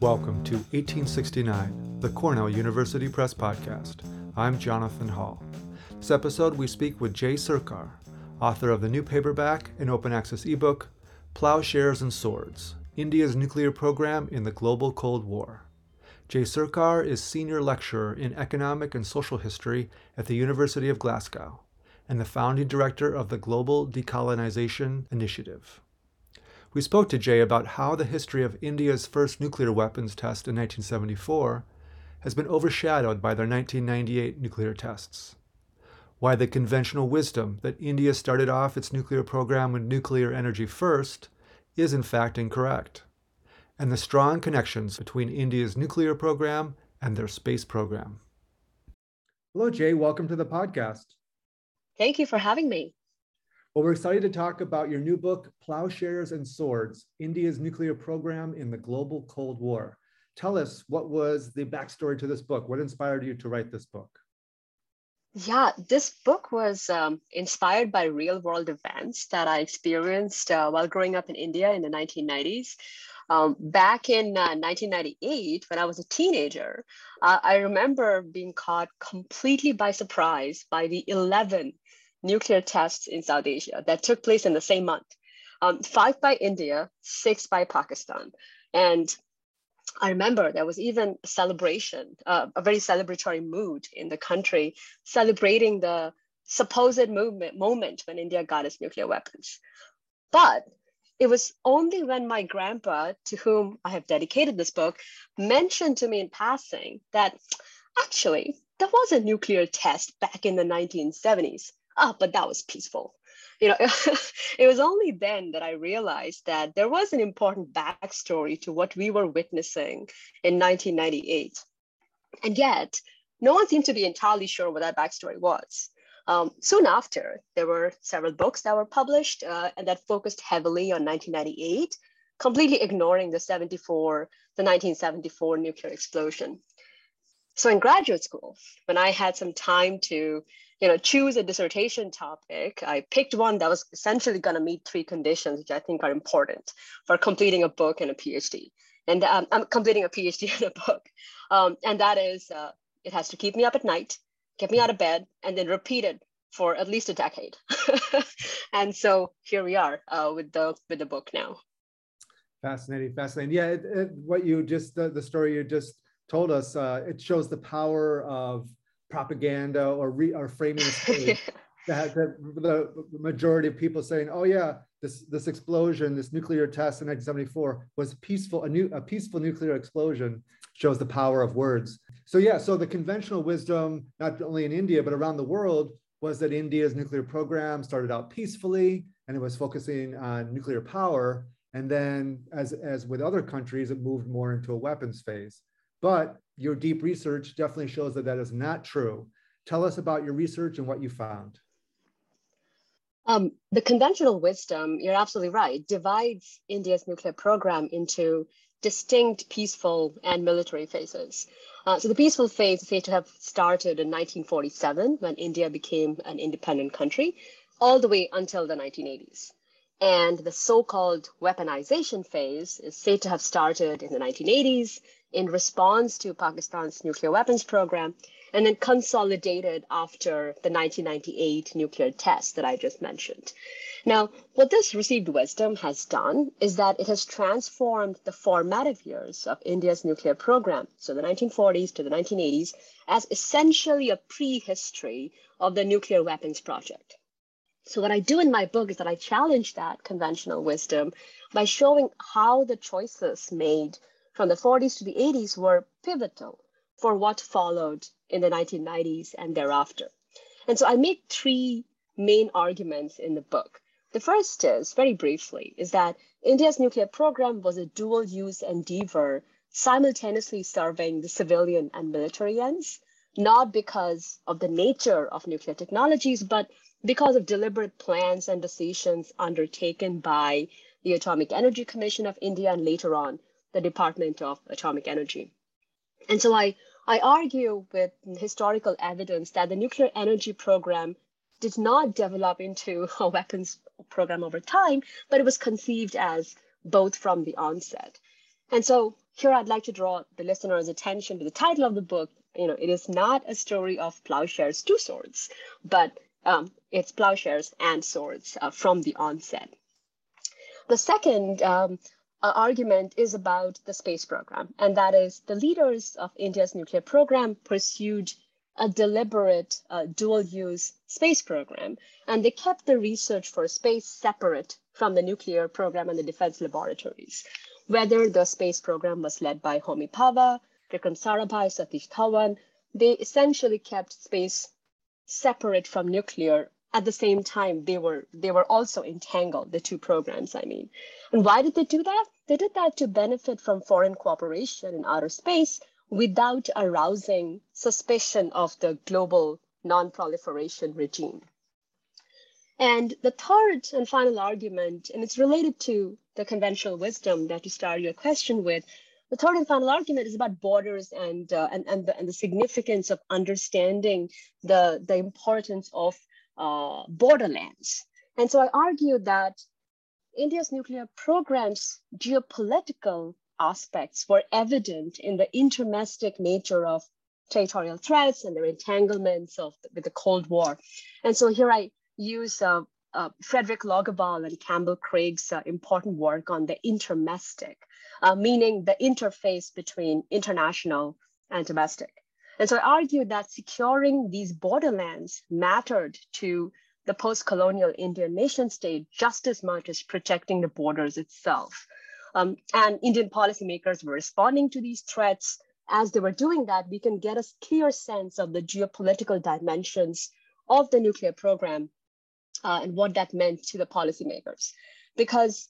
Welcome to 1869, the Cornell University Press Podcast. I'm Jonathan Hall. This episode, we speak with Jay Sarkar, author of the new paperback and open access ebook, Plowshares and Swords India's Nuclear Program in the Global Cold War. Jay Sarkar is senior lecturer in economic and social history at the University of Glasgow and the founding director of the Global Decolonization Initiative. We spoke to Jay about how the history of India's first nuclear weapons test in 1974 has been overshadowed by their 1998 nuclear tests, why the conventional wisdom that India started off its nuclear program with nuclear energy first is in fact incorrect, and the strong connections between India's nuclear program and their space program. Hello, Jay. Welcome to the podcast. Thank you for having me. Well, we're excited to talk about your new book, Plowshares and Swords India's Nuclear Program in the Global Cold War. Tell us what was the backstory to this book? What inspired you to write this book? Yeah, this book was um, inspired by real world events that I experienced uh, while growing up in India in the 1990s. Um, back in uh, 1998, when I was a teenager, uh, I remember being caught completely by surprise by the 11 nuclear tests in South Asia that took place in the same month. Um, five by India, six by Pakistan. And I remember there was even a celebration, uh, a very celebratory mood in the country, celebrating the supposed movement, moment when India got its nuclear weapons. But it was only when my grandpa, to whom I have dedicated this book, mentioned to me in passing that actually there was a nuclear test back in the 1970s ah, but that was peaceful. You know, it was only then that I realized that there was an important backstory to what we were witnessing in 1998. And yet, no one seemed to be entirely sure what that backstory was. Um, soon after, there were several books that were published uh, and that focused heavily on 1998, completely ignoring the 74, the 1974 nuclear explosion. So in graduate school, when I had some time to you know, choose a dissertation topic, I picked one that was essentially going to meet three conditions, which I think are important for completing a book and a PhD. And um, I'm completing a PhD and a book. Um, and that is, uh, it has to keep me up at night, get me out of bed, and then repeat it for at least a decade. and so here we are uh, with the with the book now. Fascinating, fascinating. Yeah, it, it, what you just the, the story you just told us, uh, it shows the power of propaganda or, re, or framing a story. that, that the majority of people saying, "Oh yeah, this this explosion, this nuclear test in 1974 was peaceful, a new a peaceful nuclear explosion." Shows the power of words. So yeah, so the conventional wisdom, not only in India but around the world, was that India's nuclear program started out peacefully and it was focusing on nuclear power. And then, as as with other countries, it moved more into a weapons phase. But your deep research definitely shows that that is not true. Tell us about your research and what you found. Um, the conventional wisdom, you're absolutely right, divides India's nuclear program into distinct peaceful and military phases. Uh, so the peaceful phase is said to have started in 1947 when India became an independent country, all the way until the 1980s. And the so-called weaponization phase is said to have started in the 1980s in response to Pakistan's nuclear weapons program, and then consolidated after the 1998 nuclear test that I just mentioned. Now, what this received wisdom has done is that it has transformed the formative years of India's nuclear program, so the 1940s to the 1980s, as essentially a prehistory of the nuclear weapons project. So, what I do in my book is that I challenge that conventional wisdom by showing how the choices made from the 40s to the 80s were pivotal for what followed in the 1990s and thereafter. And so I make three main arguments in the book. The first is, very briefly, is that India's nuclear program was a dual use endeavor, simultaneously serving the civilian and military ends, not because of the nature of nuclear technologies, but because of deliberate plans and decisions undertaken by the Atomic Energy Commission of India and later on the Department of Atomic Energy. And so I, I argue with historical evidence that the nuclear energy program did not develop into a weapons program over time, but it was conceived as both from the onset. And so here I'd like to draw the listener's attention to the title of the book. You know, it is not a story of plowshares, two swords, but um, it's plowshares and swords uh, from the onset. The second um, uh, argument is about the space program, and that is the leaders of India's nuclear program pursued a deliberate uh, dual use space program, and they kept the research for space separate from the nuclear program and the defense laboratories whether the space program was led by Homi Bhabha, Vikram Sarabhai, Satish Dhawan, they essentially kept space separate from nuclear. At the same time, they were they were also entangled, the two programs, I mean. And why did they do that? They did that to benefit from foreign cooperation in outer space without arousing suspicion of the global non-proliferation regime. And the third and final argument, and it's related to the conventional wisdom that you started your question with, the third and final argument is about borders and uh, and and the, and the significance of understanding the the importance of uh, borderlands. And so I argue that India's nuclear program's geopolitical aspects were evident in the intermestic nature of territorial threats and their entanglements of with the Cold War. And so here I use uh, uh, Fredrik Logevall and Campbell Craig's uh, important work on the intermestic, uh, meaning the interface between international and domestic. And so I argued that securing these borderlands mattered to the post-colonial Indian nation state just as much as protecting the borders itself. Um, and Indian policymakers were responding to these threats. As they were doing that, we can get a clear sense of the geopolitical dimensions of the nuclear program uh, and what that meant to the policymakers. Because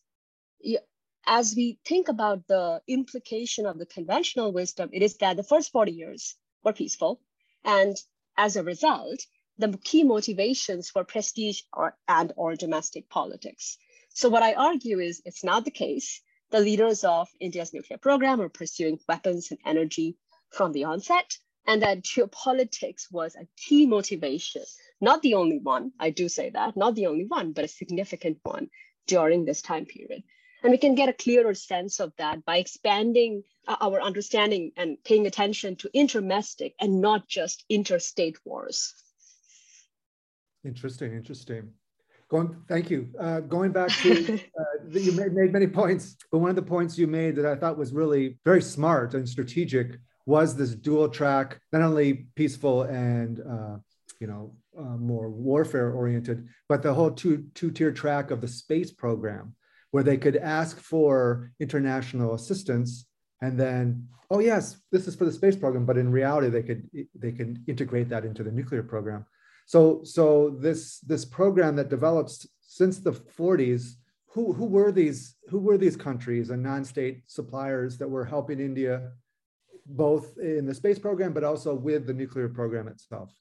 as we think about the implication of the conventional wisdom, it is that the first 40 years were peaceful. And as a result, the key motivations were prestige or, and or domestic politics. So what I argue is it's not the case. The leaders of India's nuclear program are pursuing weapons and energy from the onset, and that geopolitics was a key motivation not the only one, I do say that, not the only one, but a significant one during this time period. And we can get a clearer sense of that by expanding uh, our understanding and paying attention to intermestic and not just interstate wars. Interesting, interesting. Going, thank you. Uh, going back to, uh, you made, made many points, but one of the points you made that I thought was really very smart and strategic was this dual track, not only peaceful and uh, you know uh, more warfare oriented, but the whole two two tier track of the space program, where they could ask for international assistance, and then oh yes, this is for the space program, but in reality they could they can integrate that into the nuclear program. So so this this program that develops since the 40s, who who were these who were these countries and non-state suppliers that were helping India both in the space program but also with the nuclear program itself?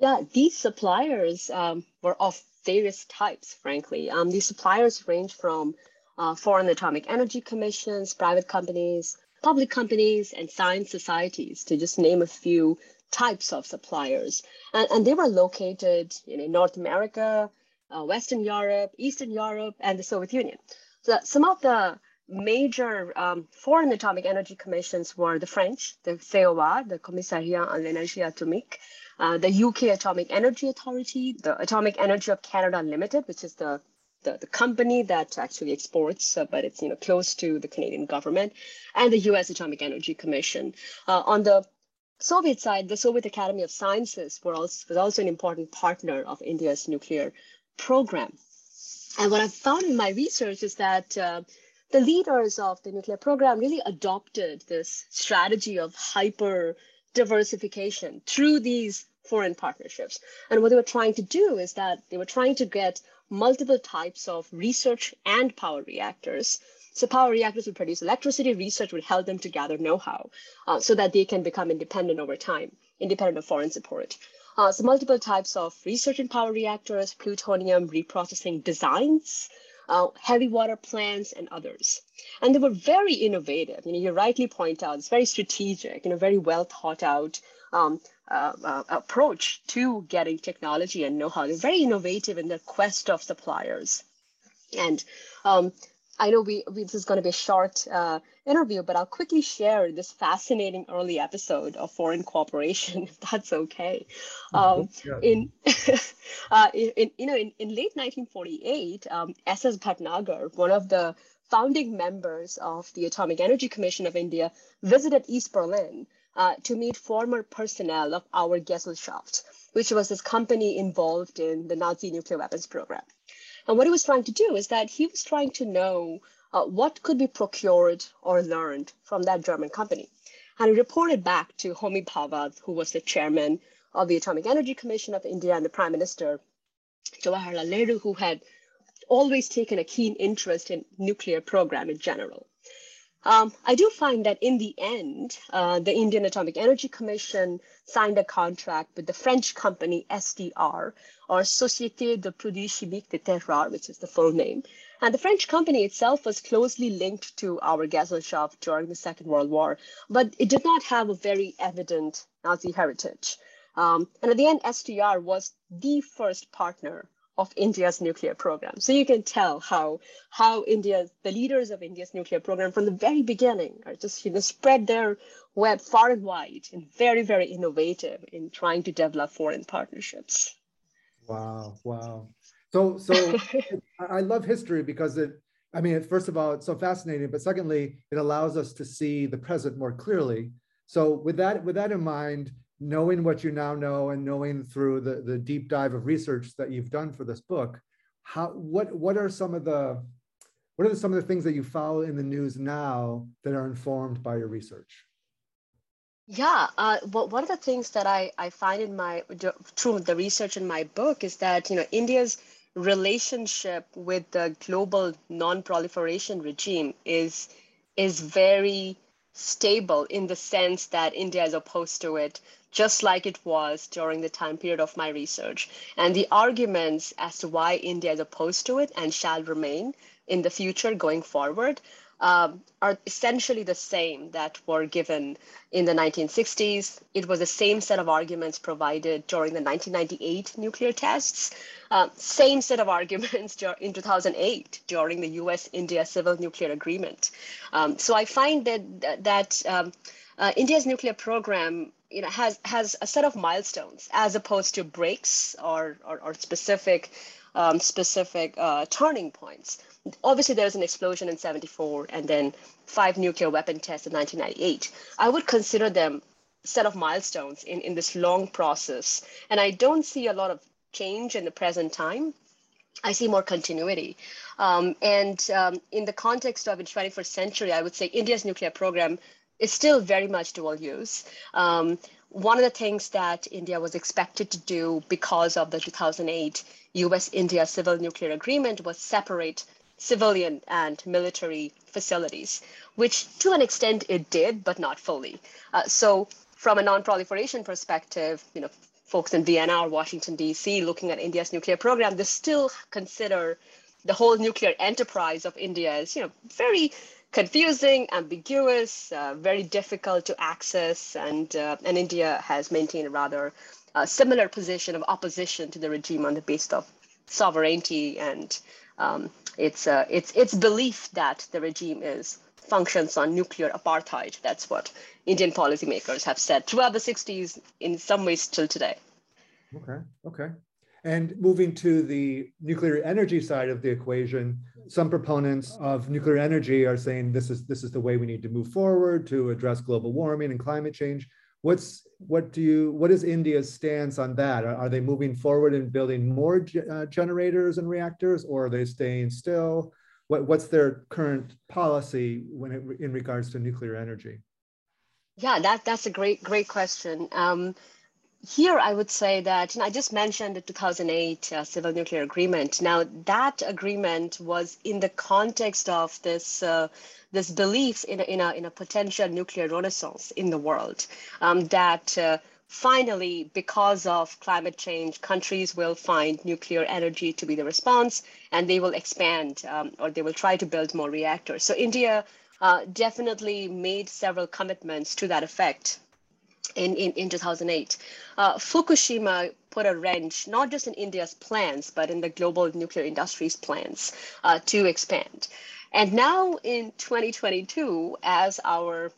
Yeah, these suppliers um, were of various types, frankly. Um, these suppliers range from uh, foreign atomic energy commissions, private companies, public companies, and science societies, to just name a few types of suppliers. And, and they were located in North America, uh, Western Europe, Eastern Europe, and the Soviet Union. So some of the major um, foreign atomic energy commissions were the French, the CEA, the Commissariat à l'énergie atomique, uh, the UK Atomic Energy Authority, the Atomic Energy of Canada Limited, which is the the, the company that actually exports, uh, but it's you know close to the Canadian government, and the U.S. Atomic Energy Commission. Uh, on the Soviet side, the Soviet Academy of Sciences also, was also an important partner of India's nuclear program. And what I've found in my research is that uh, the leaders of the nuclear program really adopted this strategy of hyper diversification through these foreign partnerships. And what they were trying to do is that they were trying to get multiple types of research and power reactors. So power reactors would produce electricity, research would help them to gather know-how uh, so that they can become independent over time, independent of foreign support. Uh, so multiple types of research in power reactors, plutonium reprocessing designs, uh, heavy water plants, and others. And they were very innovative. You know, you rightly point out it's very strategic, you know, very well thought out um, uh, uh, approach to getting technology and know-how. They're very innovative in their quest of suppliers. And um, I know we, we, this is going to be a short uh, interview, but I'll quickly share this fascinating early episode of foreign cooperation, if that's okay. Um, yeah. in, uh, in, you know, in, in late 1948, um, S.S. Bhatnagar, one of the founding members of the Atomic Energy Commission of India, visited East Berlin uh, to meet former personnel of Auergesellschaft, which was this company involved in the Nazi nuclear weapons program. And what he was trying to do is that he was trying to know uh, what could be procured or learned from that German company. And he reported back to Homi Bhabha, who was the chairman of the Atomic Energy Commission of India and the Prime Minister, Jawaharlal Nehru, who had always taken a keen interest in nuclear program in general. Um, I do find that in the end, uh, the Indian Atomic Energy Commission signed a contract with the French company SDR, or Société de Produits Chimiques des Terres Rares, which is the full name. And the French company itself was closely linked to Auergesellschaft during the Second World War, but it did not have a very evident Nazi heritage. Um, and at the end, SDR was the first partner of India's nuclear program. So you can tell how how India, the leaders of India's nuclear program from the very beginning are just you know spread their web far and wide and very, very innovative in trying to develop foreign partnerships. Wow, wow. So so I love history because it I mean, first of all, it's so fascinating, but secondly, it allows us to see the present more clearly. So with that, with that in mind, knowing what you now know and knowing through the, the deep dive of research that you've done for this book, how what what are some of the what are some of the things that you follow in the news now that are informed by your research? Yeah, uh, well, one of the things that I, I find in my through the research in my book is that you know India's relationship with the global non-proliferation regime is is very stable in the sense that India is opposed to it just like it was during the time period of my research. And the arguments as to why India is opposed to it and shall remain in the future going forward um, are essentially the same that were given in the 1960s. It was the same set of arguments provided during the 1998 nuclear tests, uh, same set of arguments in 2008 during the US India Civil Nuclear Agreement. Um, so I find that, that um, uh, India's nuclear program you know has has a set of milestones as opposed to breaks or or, or specific um, specific uh, turning points obviously there was an explosion in 74 and then five nuclear weapon tests in 1998 i would consider them set of milestones in, in this long process and i don't see a lot of change in the present time I see more continuity. Um, and um, in the context of the 21st century, I would say India's nuclear program is still very much dual use. Um, one of the things that India was expected to do because of the 2008 US India Civil Nuclear Agreement was separate civilian and military facilities, which to an extent it did, but not fully. Uh, so, from a non proliferation perspective, you know, folks in Vienna or Washington, D.C., looking at India's nuclear program, they still consider the whole nuclear enterprise of India as, you know, very confusing, ambiguous, uh, very difficult to access, and uh, and India has maintained a rather uh, similar position of opposition to the regime on the basis of sovereignty and um, its uh, its its belief that the regime is functions on nuclear apartheid. That's what Indian policymakers have said throughout the 60s, in some ways till today. Okay. Okay. And moving to the nuclear energy side of the equation, some proponents of nuclear energy are saying this is this is the way we need to move forward to address global warming and climate change. What's what do you what is India's stance on that? Are, are they moving forward and building more uh, generators and reactors, or are they staying still? What what's their current policy when it, in regards to nuclear energy? Yeah, that that's a great great question. Um, here I would say that know, I just mentioned the 2008 uh, civil nuclear agreement. Now that agreement was in the context of this uh, this belief in a, in a in a potential nuclear renaissance in the world um, that. Uh, finally, because of climate change, countries will find nuclear energy to be the response and they will expand um, or they will try to build more reactors. So, India uh, definitely made several commitments to that effect in, in, in 2008. Uh, Fukushima put a wrench not just in India's plans, but in the global nuclear industry's plans uh, to expand. And now in 2022, as our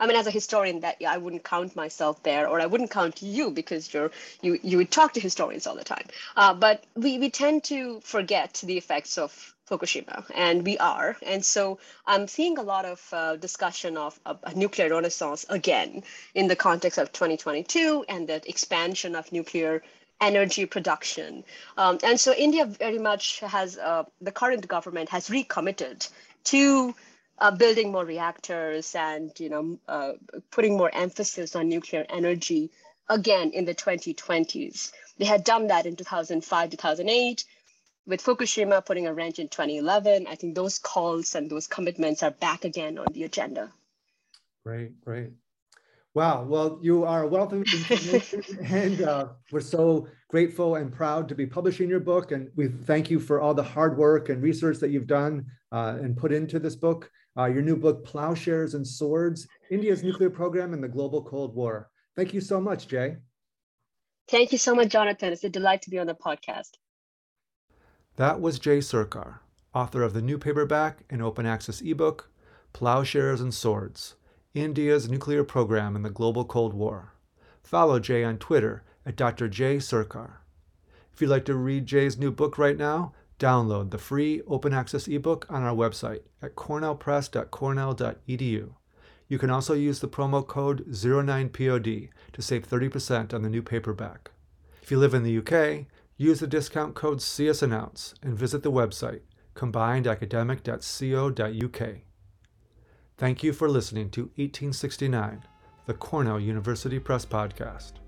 I mean, as a historian, that I wouldn't count myself there, or I wouldn't count you because you're you you would talk to historians all the time. Uh, but we we tend to forget the effects of Fukushima, and we are. And so I'm seeing a lot of uh, discussion of, of, a nuclear renaissance again in the context of 2022 and the expansion of nuclear energy production. Um, and so India very much has, uh, the current government has recommitted to uh, building more reactors and you know uh, putting more emphasis on nuclear energy again in the 2020s. They had done that in 2005, 2008 with Fukushima putting a wrench in 2011, I think those calls and those commitments are back again on the agenda. Great, great. Wow. Well, you are a wealth of information, and uh, we're so grateful and proud to be publishing your book. And we thank you for all the hard work and research that you've done uh, and put into this book. Uh, your new book, Plowshares and Swords India's Nuclear Program in the Global Cold War. Thank you so much, Jay. Thank you so much, Jonathan. It's a delight to be on the podcast. That was Jay Sarkar, author of the new paperback and open access ebook, Plowshares and Swords India's Nuclear Program in the Global Cold War. Follow Jay on Twitter at Dr. Jay Sarkar. If you'd like to read Jay's new book right now, download the free open access ebook on our website at cornellpress.cornell.edu. You can also use the promo code 09POD to save 30% on the new paperback. If you live in the UK, Use the discount code CSAnnounce and visit the website combinedacademic.co.uk. Thank you for listening to 1869, the Cornell University Press Podcast.